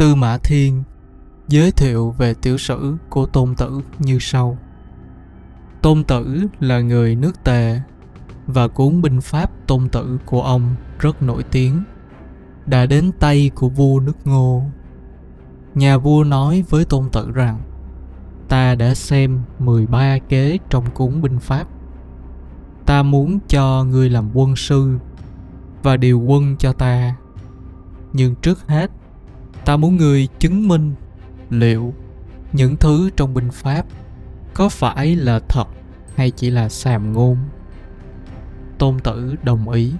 Tư Mã Thiên giới thiệu về tiểu sử của Tôn Tử như sau. Tôn Tử là người nước Tề và cuốn binh pháp Tôn Tử của ông rất nổi tiếng, đã đến tay của vua nước Ngô. Nhà vua nói với Tôn Tử rằng ta đã xem 13 kế trong cuốn binh pháp. Ta muốn cho ngươi làm quân sư và điều quân cho ta. Nhưng trước hết, ta muốn người chứng minh liệu những thứ trong binh pháp có phải là thật hay chỉ là sàm ngôn. Tôn tử đồng ý.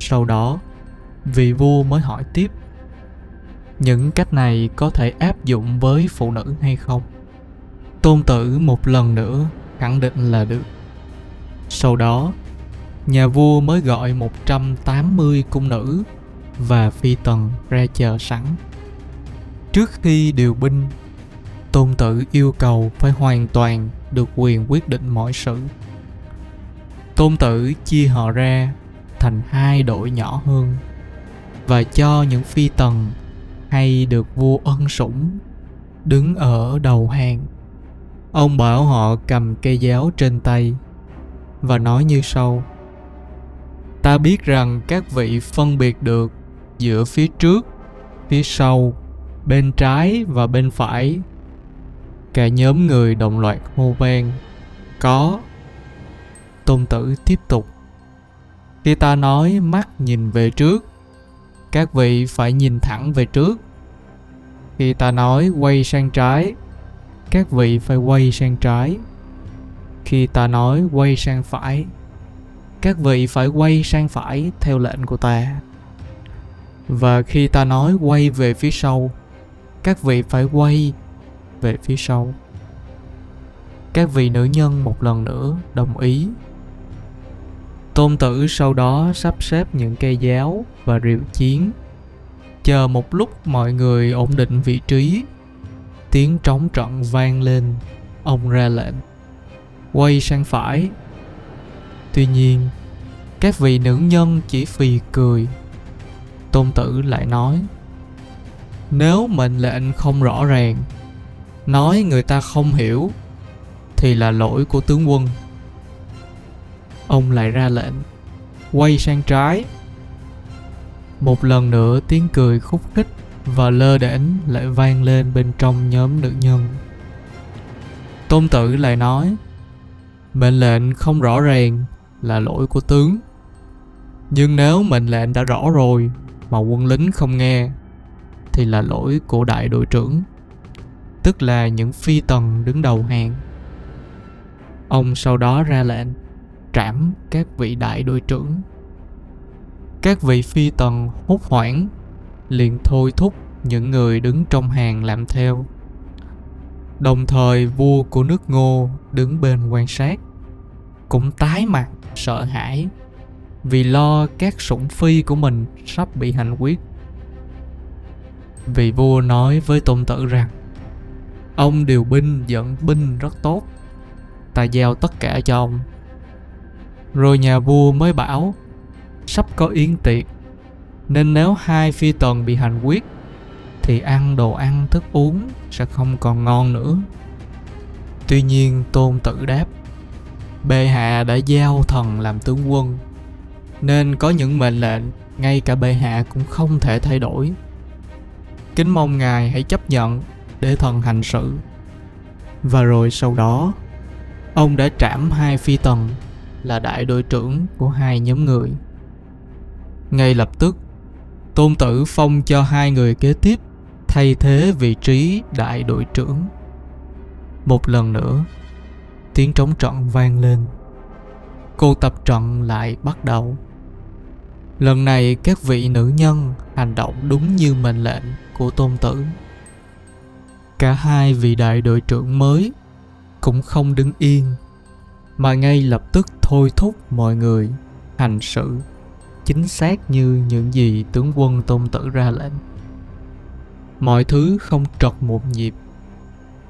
Sau đó, vị vua mới hỏi tiếp, những cách này có thể áp dụng với phụ nữ hay không? Tôn tử một lần nữa khẳng định là được. Sau đó, nhà vua mới gọi 180 cung nữ và phi tần ra chờ sẵn trước khi điều binh, tôn tử yêu cầu phải hoàn toàn được quyền quyết định mọi sự. Tôn tử chia họ ra thành hai đội nhỏ hơn và cho những phi tần hay được vua ân sủng đứng ở đầu hàng. Ông bảo họ cầm cây giáo trên tay và nói như sau. Ta biết rằng các vị phân biệt được giữa phía trước, phía sau bên trái và bên phải. Cả nhóm người đồng loạt hô vang, có. Tôn tử tiếp tục. Khi ta nói, mắt nhìn về trước, các vị phải nhìn thẳng về trước. Khi ta nói, quay sang trái, các vị phải quay sang trái. Khi ta nói, quay sang phải, các vị phải quay sang phải theo lệnh của ta. Và khi ta nói, quay về phía sau các vị phải quay về phía sau. Các vị nữ nhân một lần nữa đồng ý. Tôn tử sau đó sắp xếp những cây giáo và rượu chiến. Chờ một lúc mọi người ổn định vị trí, tiếng trống trận vang lên, ông ra lệnh. Quay sang phải. Tuy nhiên, các vị nữ nhân chỉ phì cười. Tôn tử lại nói nếu mệnh lệnh không rõ ràng, nói người ta không hiểu, thì là lỗi của tướng quân. Ông lại ra lệnh, quay sang trái. Một lần nữa tiếng cười khúc khích và lơ đễnh lại vang lên bên trong nhóm nữ nhân. Tôn tử lại nói, mệnh lệnh không rõ ràng là lỗi của tướng. Nhưng nếu mệnh lệnh đã rõ rồi mà quân lính không nghe thì là lỗi của đại đội trưởng, tức là những phi tần đứng đầu hàng. Ông sau đó ra lệnh trảm các vị đại đội trưởng. Các vị phi tần hốt hoảng, liền thôi thúc những người đứng trong hàng làm theo. Đồng thời vua của nước ngô đứng bên quan sát, cũng tái mặt sợ hãi vì lo các sủng phi của mình sắp bị hành quyết vị vua nói với tôn tử rằng, ông điều binh dẫn binh rất tốt, ta giao tất cả cho ông. Rồi nhà vua mới bảo, sắp có yến tiệc, nên nếu hai phi tần bị hành quyết, thì ăn đồ ăn thức uống sẽ không còn ngon nữa. Tuy nhiên tôn tử đáp, bệ hạ đã giao thần làm tướng quân, nên có những mệnh lệnh, ngay cả bệ hạ cũng không thể thay đổi kính mong ngài hãy chấp nhận để thần hành sự. Và rồi sau đó, ông đã trảm hai phi tần là đại đội trưởng của hai nhóm người. Ngay lập tức, tôn tử phong cho hai người kế tiếp thay thế vị trí đại đội trưởng. Một lần nữa, tiếng trống trận vang lên. Cuộc tập trận lại bắt đầu. Lần này các vị nữ nhân hành động đúng như mệnh lệnh của tôn tử. Cả hai vị đại đội trưởng mới cũng không đứng yên, mà ngay lập tức thôi thúc mọi người hành sự chính xác như những gì tướng quân tôn tử ra lệnh. Mọi thứ không trật một nhịp,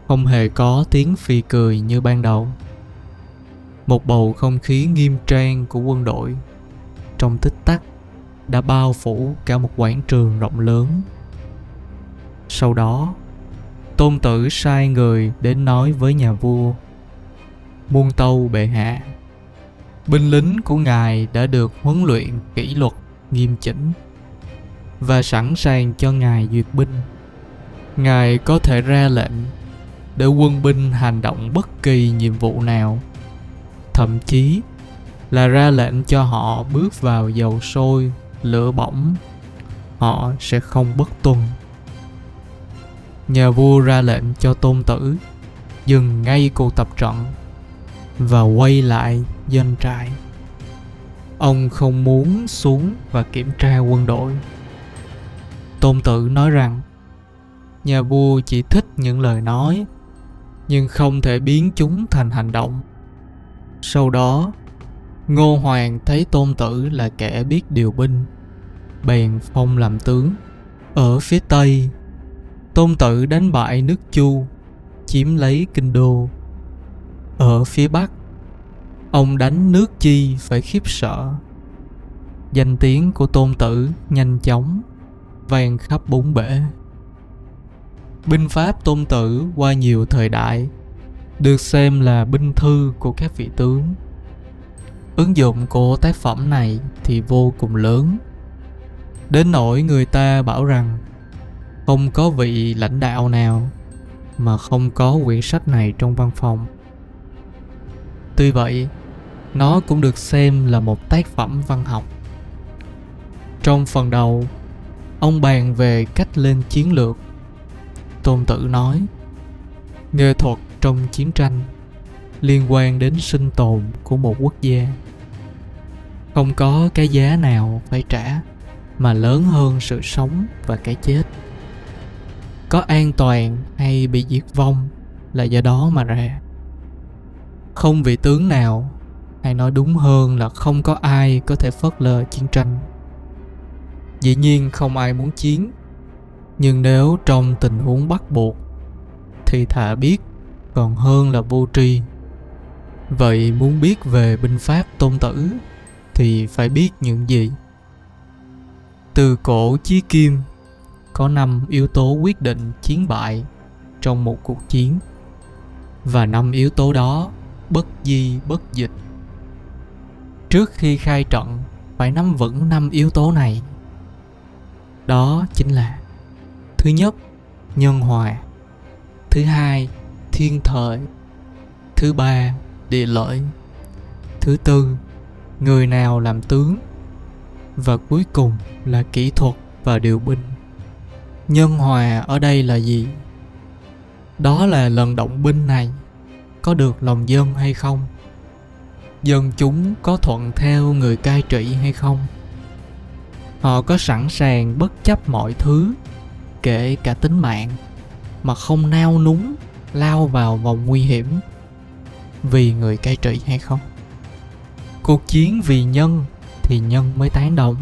không hề có tiếng phi cười như ban đầu. Một bầu không khí nghiêm trang của quân đội trong tích tắc đã bao phủ cả một quảng trường rộng lớn. Sau đó, tôn tử sai người đến nói với nhà vua. Muôn tâu bệ hạ, binh lính của ngài đã được huấn luyện kỷ luật nghiêm chỉnh và sẵn sàng cho ngài duyệt binh. Ngài có thể ra lệnh để quân binh hành động bất kỳ nhiệm vụ nào, thậm chí là ra lệnh cho họ bước vào dầu sôi, lửa bỏng, họ sẽ không bất tuân. Nhà vua ra lệnh cho tôn tử dừng ngay cuộc tập trận và quay lại doanh trại. Ông không muốn xuống và kiểm tra quân đội. Tôn tử nói rằng nhà vua chỉ thích những lời nói nhưng không thể biến chúng thành hành động. Sau đó, Ngô Hoàng thấy Tôn Tử là kẻ biết điều binh, bèn phong làm tướng. Ở phía Tây, Tôn Tử đánh bại nước Chu, chiếm lấy kinh đô. Ở phía Bắc, ông đánh nước Chi phải khiếp sợ. Danh tiếng của Tôn Tử nhanh chóng vang khắp bốn bể. Binh pháp Tôn Tử qua nhiều thời đại được xem là binh thư của các vị tướng. Ứng dụng của tác phẩm này thì vô cùng lớn. Đến nỗi người ta bảo rằng không có vị lãnh đạo nào mà không có quyển sách này trong văn phòng. Tuy vậy, nó cũng được xem là một tác phẩm văn học. Trong phần đầu, ông bàn về cách lên chiến lược. Tôn Tử nói, nghệ thuật trong chiến tranh liên quan đến sinh tồn của một quốc gia. Không có cái giá nào phải trả mà lớn hơn sự sống và cái chết. Có an toàn hay bị diệt vong là do đó mà ra. Không vị tướng nào hay nói đúng hơn là không có ai có thể phớt lờ chiến tranh. Dĩ nhiên không ai muốn chiến, nhưng nếu trong tình huống bắt buộc thì thà biết, còn hơn là vô tri. Vậy muốn biết về binh pháp tôn tử thì phải biết những gì? Từ cổ chí kim có năm yếu tố quyết định chiến bại trong một cuộc chiến. Và năm yếu tố đó bất di, bất dịch. Trước khi khai trận, phải nắm vững năm yếu tố này. Đó chính là, thứ nhất, nhân hòa. Thứ hai, thiên thời. Thứ ba, địa lợi. Thứ tư, người nào làm tướng. Và cuối cùng là kỹ thuật và điều binh nhân hòa ở đây là gì? Đó là lần động binh này, có được lòng dân hay không? Dân chúng có thuận theo người cai trị hay không? Họ có sẵn sàng bất chấp mọi thứ, kể cả tính mạng, mà không nao núng, lao vào vòng nguy hiểm vì người cai trị hay không? Cuộc chiến vì nhân thì nhân mới tán đồng.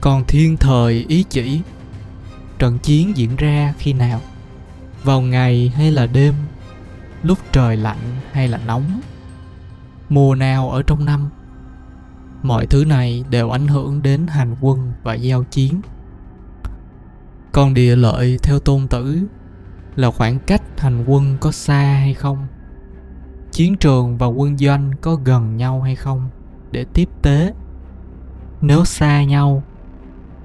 Còn thiên thời ý chỉ trận chiến diễn ra khi nào? Vào ngày hay là đêm? Lúc trời lạnh hay là nóng? Mùa nào ở trong năm? Mọi thứ này đều ảnh hưởng đến hành quân và giao chiến. Còn địa lợi theo tôn tử là khoảng cách hành quân có xa hay không? Chiến trường và quân doanh có gần nhau hay không? Để tiếp tế. Nếu xa nhau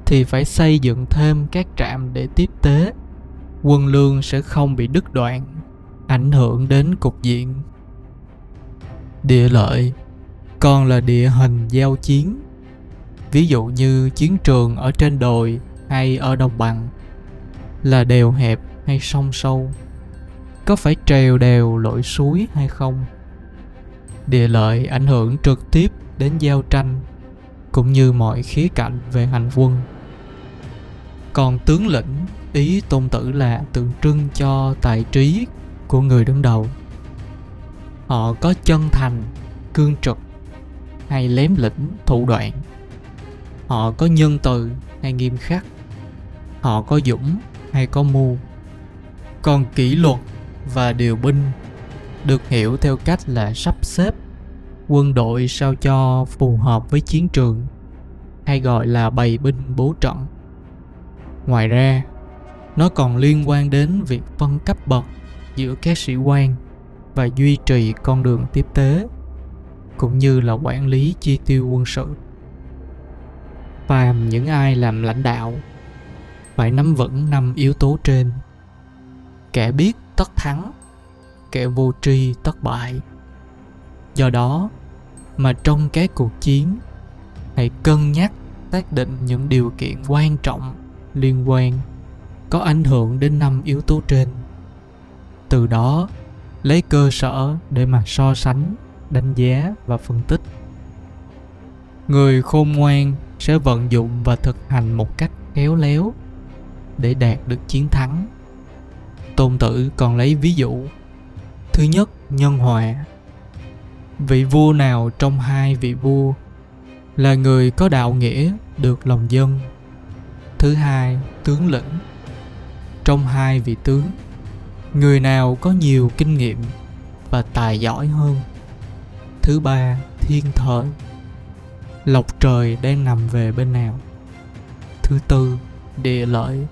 thì phải xây dựng thêm các trạm để tiếp tế. Quân lương sẽ không bị đứt đoạn, ảnh hưởng đến cục diện. Địa lợi, còn là địa hình giao chiến. Ví dụ như chiến trường ở trên đồi hay ở đồng bằng, là đèo hẹp hay sông sâu, có phải trèo đèo lội suối hay không? Địa lợi ảnh hưởng trực tiếp đến giao tranh cũng như mọi khía cạnh về hành quân. Còn tướng lĩnh, ý tôn tử là tượng trưng cho tài trí của người đứng đầu. Họ có chân thành, cương trực, hay lém lĩnh, thủ đoạn. Họ có nhân từ, hay nghiêm khắc. Họ có dũng, hay có mưu. Còn kỷ luật và điều binh được hiểu theo cách là sắp xếp quân đội sao cho phù hợp với chiến trường, hay gọi là bày binh bố trận. Ngoài ra, nó còn liên quan đến việc phân cấp bậc giữa các sĩ quan và duy trì con đường tiếp tế, cũng như là quản lý chi tiêu quân sự. Phàm những ai làm lãnh đạo phải nắm vững năm yếu tố trên kẻ biết tất thắng, kẻ vô tri tất bại do đó mà trong các cuộc chiến, hãy cân nhắc, xác định những điều kiện quan trọng liên quan có ảnh hưởng đến năm yếu tố trên. Từ đó, lấy cơ sở để mà so sánh, đánh giá và phân tích. Người khôn ngoan sẽ vận dụng và thực hành một cách khéo léo để đạt được chiến thắng. Tôn tử còn lấy ví dụ. Thứ nhất, nhân hòa vị vua nào trong hai vị vua là người có đạo nghĩa được lòng dân? Thứ hai, tướng lĩnh. Trong hai vị tướng, người nào có nhiều kinh nghiệm và tài giỏi hơn? Thứ ba, thiên thời. Lộc trời đang nằm về bên nào? Thứ tư, địa lợi.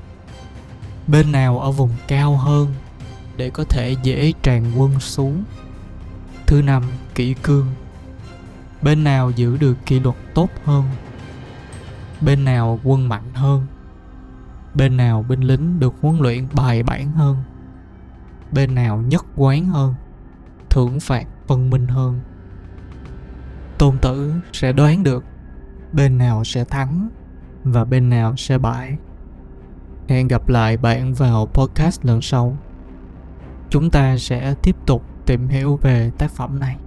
Bên nào ở vùng cao hơn để có thể dễ tràn quân xuống? Thứ năm, kỷ cương. Bên nào giữ được kỷ luật tốt hơn? Bên nào quân mạnh hơn? Bên nào binh lính được huấn luyện bài bản hơn? Bên nào nhất quán hơn? Thưởng phạt phân minh hơn? Tôn tử sẽ đoán được bên nào sẽ thắng và bên nào sẽ bại. Hẹn gặp lại bạn vào podcast lần sau. Chúng ta sẽ tiếp tục tìm hiểu về tác phẩm này.